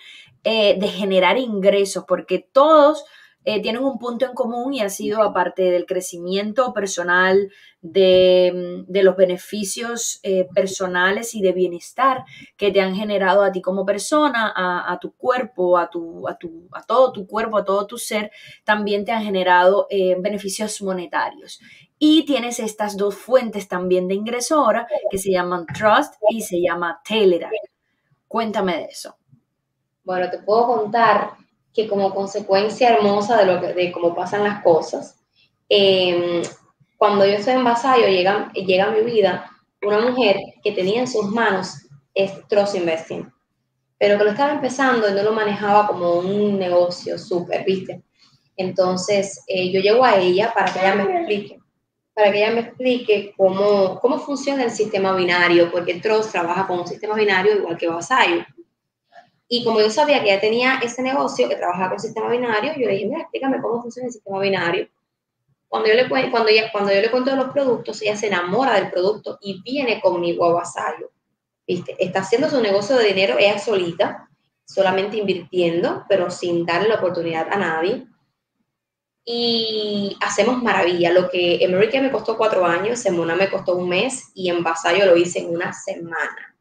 eh, de generar ingresos? Porque todos eh, tienen un punto en común y ha sido, aparte del crecimiento personal, de, mm, los beneficios eh, personales y de bienestar que te han generado a ti como persona, a, tu cuerpo, a, tu, a, todo tu cuerpo, a todo tu ser, también te han generado eh, beneficios monetarios. Y tienes estas dos fuentes también de ingreso ahora que se llaman Trust y se llama Taylor. Cuéntame de eso. Bueno, te puedo contar que como consecuencia hermosa de, lo que, de cómo pasan las cosas, em, cuando yo estoy en Vasallo, llega, llega a mi vida una mujer que tenía en sus manos Trust Investing, pero que lo estaba empezando y no lo manejaba como un negocio súper, ¿viste? Entonces, eh, yo llego a ella para que ella me explique, para que ella me explique cómo, cómo funciona el sistema binario, porque Trust trabaja con un sistema binario igual que Vasallo. Y como yo sabía que ya tenía ese negocio que trabajaba con sistema binario, yo le dije, mira, explícame cómo funciona el sistema binario. Cuando yo le, cuando ella, cuando yo le cuento los productos, ella se enamora del producto y viene conmigo a Vasallo. ¿Viste? Está haciendo su negocio de dinero ella solita, solamente invirtiendo, pero sin darle la oportunidad a nadie. Y hacemos maravilla. Lo que en America me costó cuatro años, en Mona me costó un mes y en Vasallo lo hice en una semana.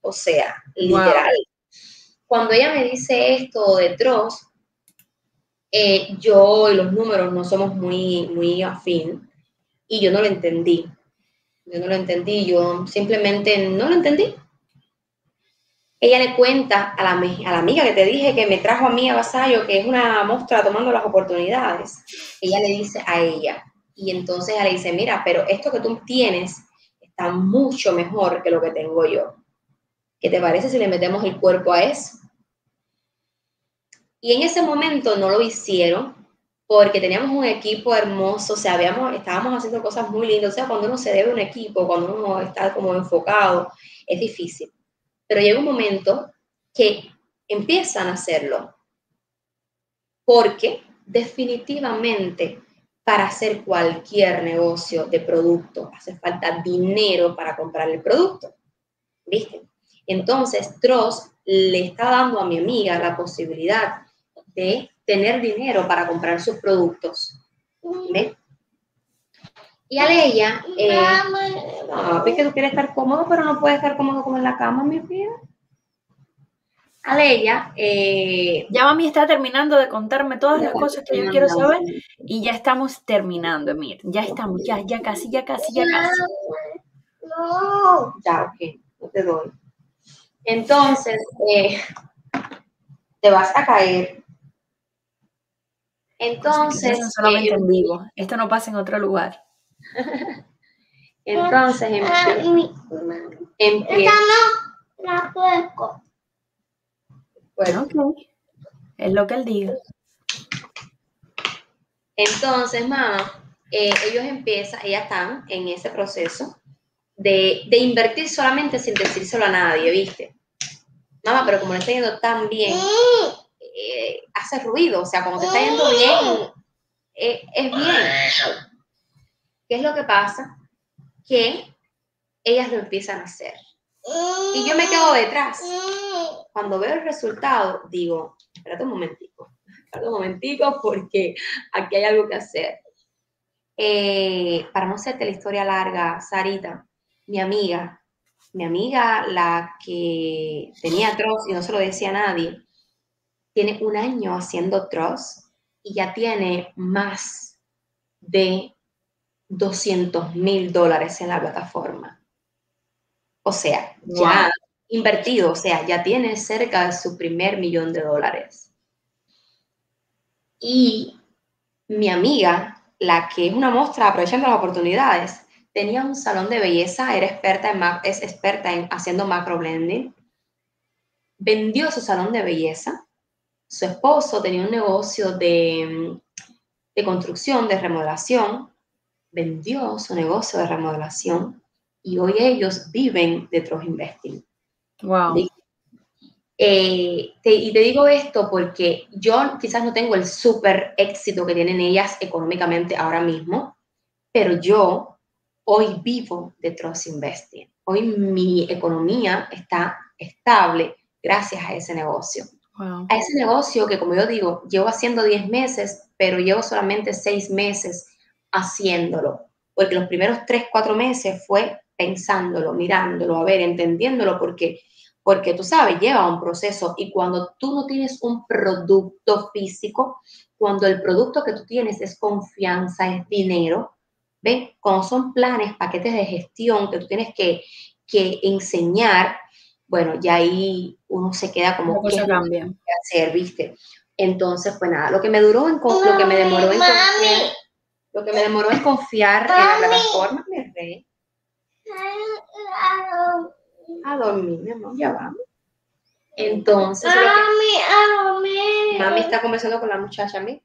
O sea, literal cuando ella me dice esto de eh, yo y los números no somos muy, muy afín y yo no lo entendí. Yo no lo entendí, yo simplemente no lo entendí. Ella le cuenta a la, a la amiga que te dije que me trajo a mí a Vasallo, que es una mostra tomando las oportunidades. Ella le dice a ella, y entonces ella le dice, mira, pero esto que tú tienes está mucho mejor que lo que tengo yo. ¿Qué te parece si le metemos el cuerpo a eso? Y en ese momento no lo hicieron porque teníamos un equipo hermoso, o sea, habíamos, estábamos haciendo cosas muy lindas. O sea, cuando uno se debe a un equipo, cuando uno está como enfocado, es difícil. Pero llega un momento que empiezan a hacerlo. Porque definitivamente para hacer cualquier negocio de producto hace falta dinero para comprar el producto. ¿Viste? Entonces, Tross le está dando a mi amiga la posibilidad de tener dinero para comprar sus productos. ¿Ve? Y a ella, eh, que tú quieres estar cómodo, pero no puedes estar cómodo como en la cama, mi vida. Aleya. Eh, ya mami está terminando de contarme todas las cosas que yo quiero saber y ya estamos terminando, Emir. Ya estamos, ya, ya casi, ya casi, ya casi. No. Ya, ok, no te doy. Entonces, eh, te vas a caer. Entonces. No solamente en vivo. Esto no pasa en otro lugar. Entonces, empieza. Bueno, es lo que él diga. Entonces, mamá, eh, ellos empiezan, ellas están en ese proceso de, de, invertir solamente sin decírselo a nadie, ¿viste? Mamá, pero como le está yendo tan bien, eh, hace ruido, o sea, como te está yendo bien, eh, es bien. ¿Qué es lo que pasa? Que ellas lo empiezan a hacer. Y yo me quedo detrás. Cuando veo el resultado, digo, espérate un momentico, espérate un momentico porque aquí hay algo que hacer. Eh, para no hacerte la historia larga, Sarita, mi amiga, mi amiga, la que tenía Tross y no se lo decía a nadie, tiene un año haciendo Tross y ya tiene más de 200 mil dólares en la plataforma. O sea, ya invertido, o sea, ya tiene cerca de su primer millón de dólares. Y mi amiga, la que es una muestra aprovechando las oportunidades, tenía un salón de belleza, era experta en, es experta en haciendo macro blending, vendió su salón de belleza, su esposo tenía un negocio de, de construcción, de remodelación, vendió su negocio de remodelación y hoy ellos viven de Trust Investing. Wow. Eh, y te digo esto porque yo quizás no tengo el súper éxito que tienen ellas económicamente ahora mismo, pero yo hoy vivo de Trust Investing. Hoy mi economía está estable gracias a ese negocio. A ese negocio que, como yo digo, llevo haciendo 10 meses, pero llevo solamente 6 meses haciéndolo, porque los primeros 3, 4 meses fue pensándolo, mirándolo, a ver, entendiéndolo, porque, porque tú sabes, lleva un proceso y cuando tú no tienes un producto físico, cuando el producto que tú tienes es confianza, es dinero, ¿ven? Cuando son planes, paquetes de gestión que tú tienes que, que enseñar, bueno, ya ahí uno se queda como que hacer, ¿viste? Entonces, pues nada, lo que me duró en lo que me demoró en confiar, lo que me demoró en confiar en la plataforma, me re, a dormir, mi amor, ya vamos. Entonces, mami, mami está conversando con la muchacha, mí.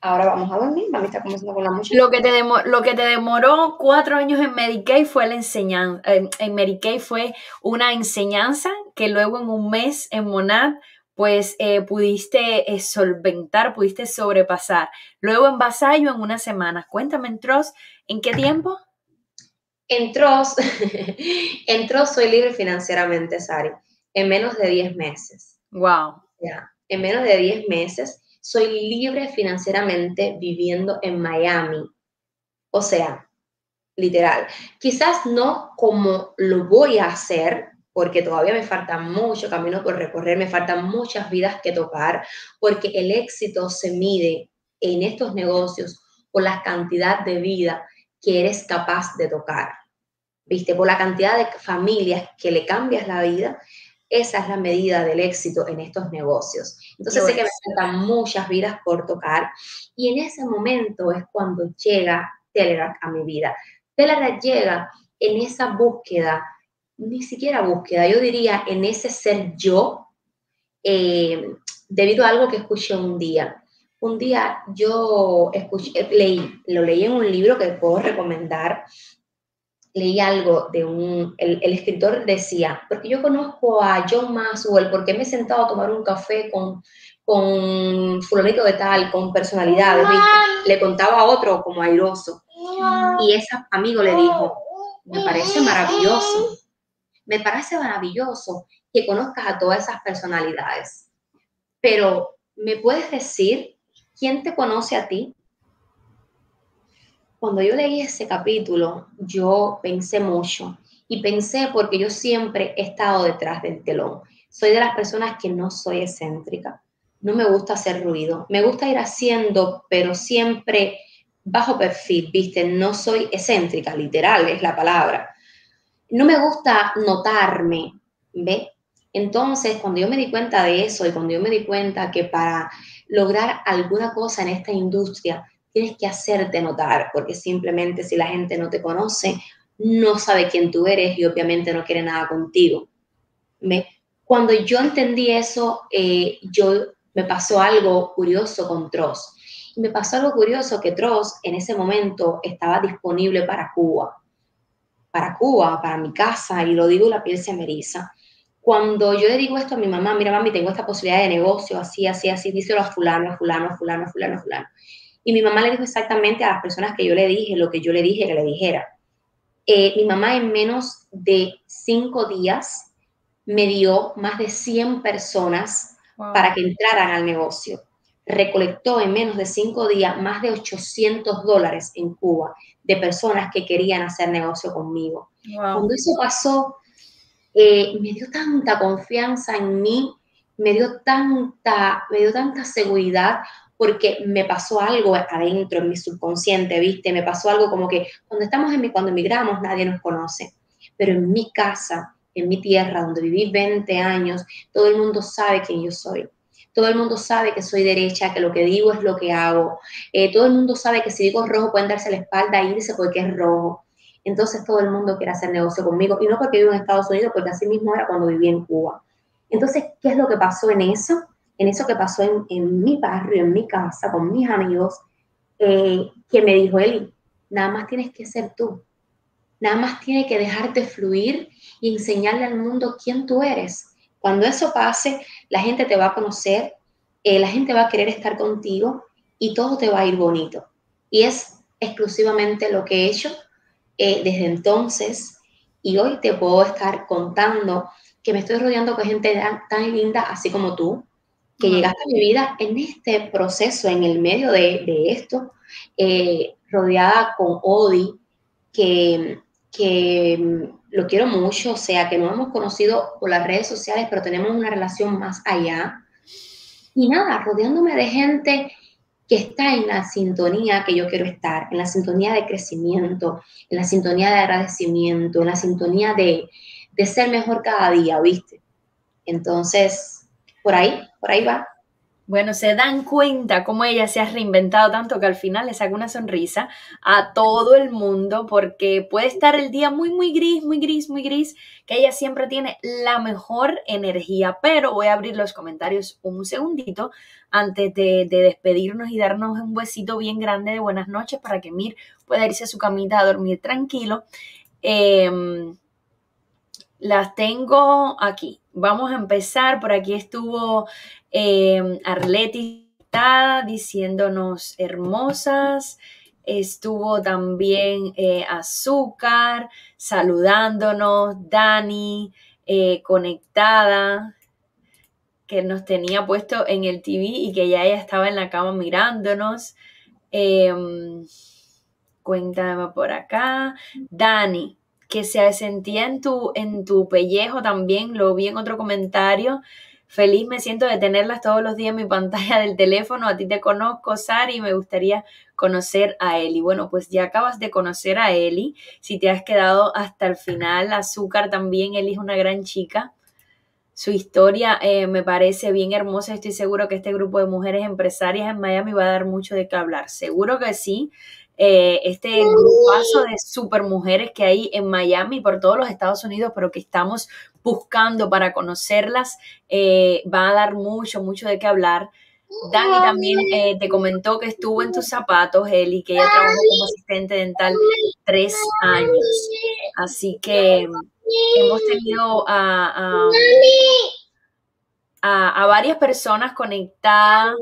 Ahora vamos a dormir, mami está conversando con la muchacha. Lo que te, lo que te demoró cuatro años en Medicaid fue la enseñanza, en Medicaid fue una enseñanza que luego en un mes en Monad pues eh, pudiste eh, solventar, pudiste sobrepasar. Luego en Vasallo en una semana. Cuéntame, en ¿en qué tiempo? Entró, entró, soy libre financieramente, Sari, en menos de 10 meses. Wow. Ya, en menos de 10 meses soy libre financieramente viviendo en Miami. O sea, literal. Quizás no como lo voy a hacer, porque todavía me falta mucho camino por recorrer, me faltan muchas vidas que tocar, porque el éxito se mide en estos negocios por la cantidad de vida que eres capaz de tocar. ¿Viste? Por la cantidad de familias que le cambias la vida, esa es la medida del éxito en estos negocios. Entonces sé que me faltan muchas vidas por tocar y en ese momento es cuando llega Telerak a mi vida. Telerak llega en esa búsqueda, ni siquiera búsqueda, yo diría en ese ser yo, eh, debido a algo que escuché un día un día yo escuché, leí, lo leí en un libro que puedo recomendar, leí algo de un, el, escritor decía, porque yo conozco a John Maxwell, porque me he sentado a tomar un café con, con fulanito de tal, con personalidades, le contaba a otro como airoso, y ese amigo le dijo, me parece maravilloso, me parece maravilloso que conozcas a todas esas personalidades, pero ¿me puedes decir ¿Quién te conoce a ti? Cuando yo leí ese capítulo, yo pensé mucho Y pensé, porque yo siempre he estado detrás del telón. Soy de las personas que no soy excéntrica. No me gusta hacer ruido. Me gusta ir haciendo, pero siempre bajo perfil, ¿viste? No soy excéntrica, literal es la palabra. No me gusta notarme, ¿ve? Entonces, cuando yo me di cuenta de eso y cuando yo me di cuenta que para lograr alguna cosa en esta industria tienes que hacerte notar, porque simplemente si la gente no te conoce, no sabe quién tú eres y obviamente no quiere nada contigo. ¿Ve? Cuando yo entendí eso, eh, yo me pasó algo curioso con Tross. Me pasó algo curioso que Tross en ese momento estaba disponible para Cuba. Para Cuba, para mi casa, y lo digo la piel se me. Cuando yo le digo esto a mi mamá, mira mami, tengo esta posibilidad de negocio, así, así, así, díselo a fulano, a fulano, a fulano, a fulano, a fulano. Y mi mamá le dijo exactamente a las personas que yo le dije lo que yo le dije que le dijera. Eh, mi mamá en menos de cinco días me dio más de 100 personas para que entraran al negocio. Recolectó en menos de cinco días más de 800 dólares en Cuba de personas que querían hacer negocio conmigo. Cuando eso pasó, eh, me dio tanta confianza en mí, me dio tanta, me dio tanta seguridad porque me pasó algo adentro en mi subconsciente, ¿viste? Me pasó algo como que cuando estamos en mi, cuando emigramos nadie nos conoce, pero en mi casa, en mi tierra, donde viví 20 años, todo el mundo sabe quién yo soy. Todo el mundo sabe que soy derecha, que lo que digo es lo que hago. Eh, todo el mundo sabe que si digo rojo pueden darse la espalda e irse porque es rojo. Entonces todo el mundo quiere hacer negocio conmigo. Y no porque vivo en Estados Unidos, porque así mismo era cuando viví en Cuba. Entonces, ¿qué es lo que pasó en eso? En eso que pasó en, mi barrio, en mi casa, con mis amigos, eh, que me dijo Eli, nada más tienes que ser tú. Nada más tienes que dejarte fluir y enseñarle al mundo quién tú eres. Cuando eso pase, la gente te va a conocer, eh, la gente va a querer estar contigo y todo te va a ir bonito. Y es exclusivamente lo que he hecho eh, desde entonces y hoy te puedo estar contando que me estoy rodeando con gente tan, linda así como tú, que llegaste a mi vida en este proceso, en el medio de, esto, eh, rodeada con Odi, que, que mm, lo quiero mucho, o sea, que nos hemos conocido por las redes sociales, pero tenemos una relación más allá. Y nada, rodeándome de gente que está en la sintonía que yo quiero estar, en la sintonía de crecimiento, en la sintonía de agradecimiento, en la sintonía de, de ser mejor cada día, ¿viste? Entonces, por ahí, por ahí va. Bueno, se dan cuenta cómo ella se ha reinventado tanto que al final le saca una sonrisa a todo el mundo porque puede estar el día muy, muy gris, muy gris, muy gris, que ella siempre tiene la mejor energía. Pero voy a abrir los comentarios un segundito antes de, despedirnos y darnos un besito bien grande de buenas noches para que Mir pueda irse a su camita a dormir tranquilo. Em, las tengo aquí. Vamos a empezar. Por aquí estuvo eh, diciéndonos hermosas. Estuvo también eh, Azúcar saludándonos, Dani eh, conectada, que nos tenía puesto en el TV y que ya ella estaba en la cama mirándonos. Em, cuéntame por acá. Dani, que se sentía en tu, en tu pellejo también, lo vi en otro comentario. Feliz me siento de tenerlas todos los días en mi pantalla del teléfono. A ti te conozco, Sari, y me gustaría conocer a Eli. Bueno, pues ya acabas de conocer a Eli. Si te has quedado hasta el final, Azúcar también, Eli es una gran chica. Su historia eh, me parece bien hermosa. Estoy seguro que este grupo de mujeres empresarias en Miami va a dar mucho de qué hablar. Seguro que sí. Eh, este paso de super mujeres que hay en Miami por todos los Estados Unidos, pero que estamos buscando para conocerlas, eh, va a dar mucho, mucho de qué hablar. Dani también eh, te comentó que estuvo en tus zapatos, Eli, que ella trabajó como asistente dental tres años. Así que hemos tenido a, a varias personas conectadas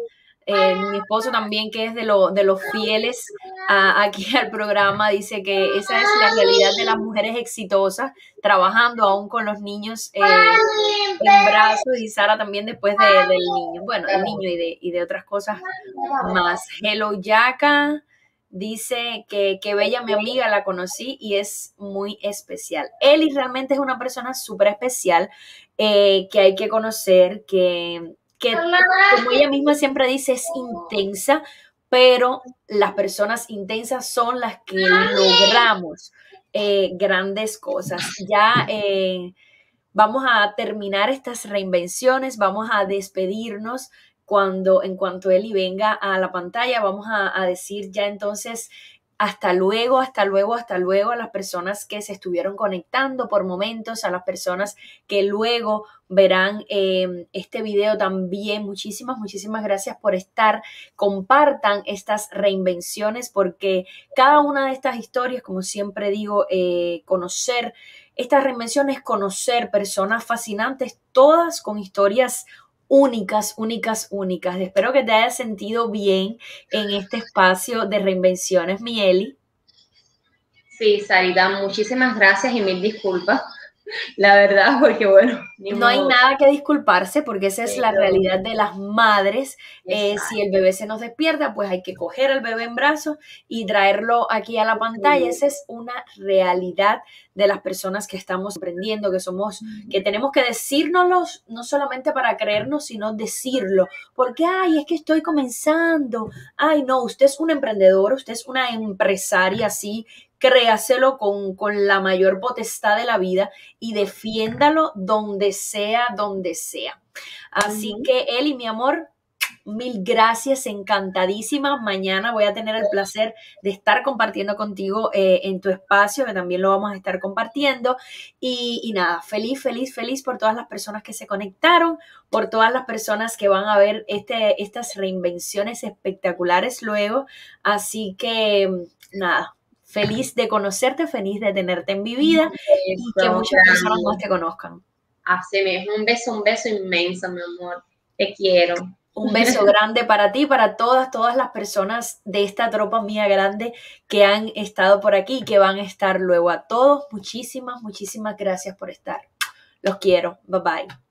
eh, mi esposo también, que es de, de los fieles aquí al programa, dice que esa es la realidad de las mujeres exitosas, trabajando aún con los niños eh, en brazos y Sara también después de, del niño, bueno, el niño y de, y de otras cosas más. Hello Yaka, dice que, que bella mi amiga, la conocí y es muy especial. Eli realmente es una persona súper especial eh, que hay que conocer, que, que como ella misma siempre dice, es intensa, pero las personas intensas son las que logramos eh, grandes cosas. Ya eh, vamos a terminar estas reinvenciones, vamos a despedirnos cuando en cuanto Eli venga a la pantalla, vamos a, a decir ya entonces hasta luego, hasta luego, hasta luego a las personas que se estuvieron conectando por momentos, a las personas que luego verán em, este video también. Muchísimas, muchísimas gracias por estar. Compartan estas reinvenciones porque cada una de estas historias, como siempre digo, eh, conocer estas reinvenciones, conocer personas fascinantes, todas con historias únicas, únicas, únicas. Espero que te hayas sentido bien en este espacio de reinvenciones, Mieli. Sí, Sarita, muchísimas gracias y mil disculpas la verdad, porque bueno. No hay nada que disculparse porque esa es la realidad de las madres. Eh, si el bebé se nos despierta, pues hay que coger al bebé en brazos y traerlo aquí a la pantalla. Esa es una realidad de las personas que estamos aprendiendo, que somos, que tenemos que decírnoslo, no solamente para creernos, sino decirlo. Porque, ay, es que estoy comenzando. Ay, no, usted es un emprendedor, usted es una empresaria así créaselo con, con la mayor potestad de la vida y defiéndalo donde sea, donde sea. Así que, Eli, mi amor, mil gracias, encantadísima. Mañana voy a tener el placer de estar compartiendo contigo eh, en tu espacio, que también lo vamos a estar compartiendo. Y, y, nada, feliz, feliz, feliz por todas las personas que se conectaron, por todas las personas que van a ver este, estas reinvenciones espectaculares luego. Así que, nada, feliz de conocerte, feliz de tenerte en mi vida y que muchas personas más te conozcan. Así mismo, un beso, un beso inmenso, mi amor. Te quiero. Un beso grande para ti, para todas, todas las personas de esta tropa mía grande que han estado por aquí y que van a estar luego. A todos, muchísimas, muchísimas gracias por estar. Los quiero. Bye bye.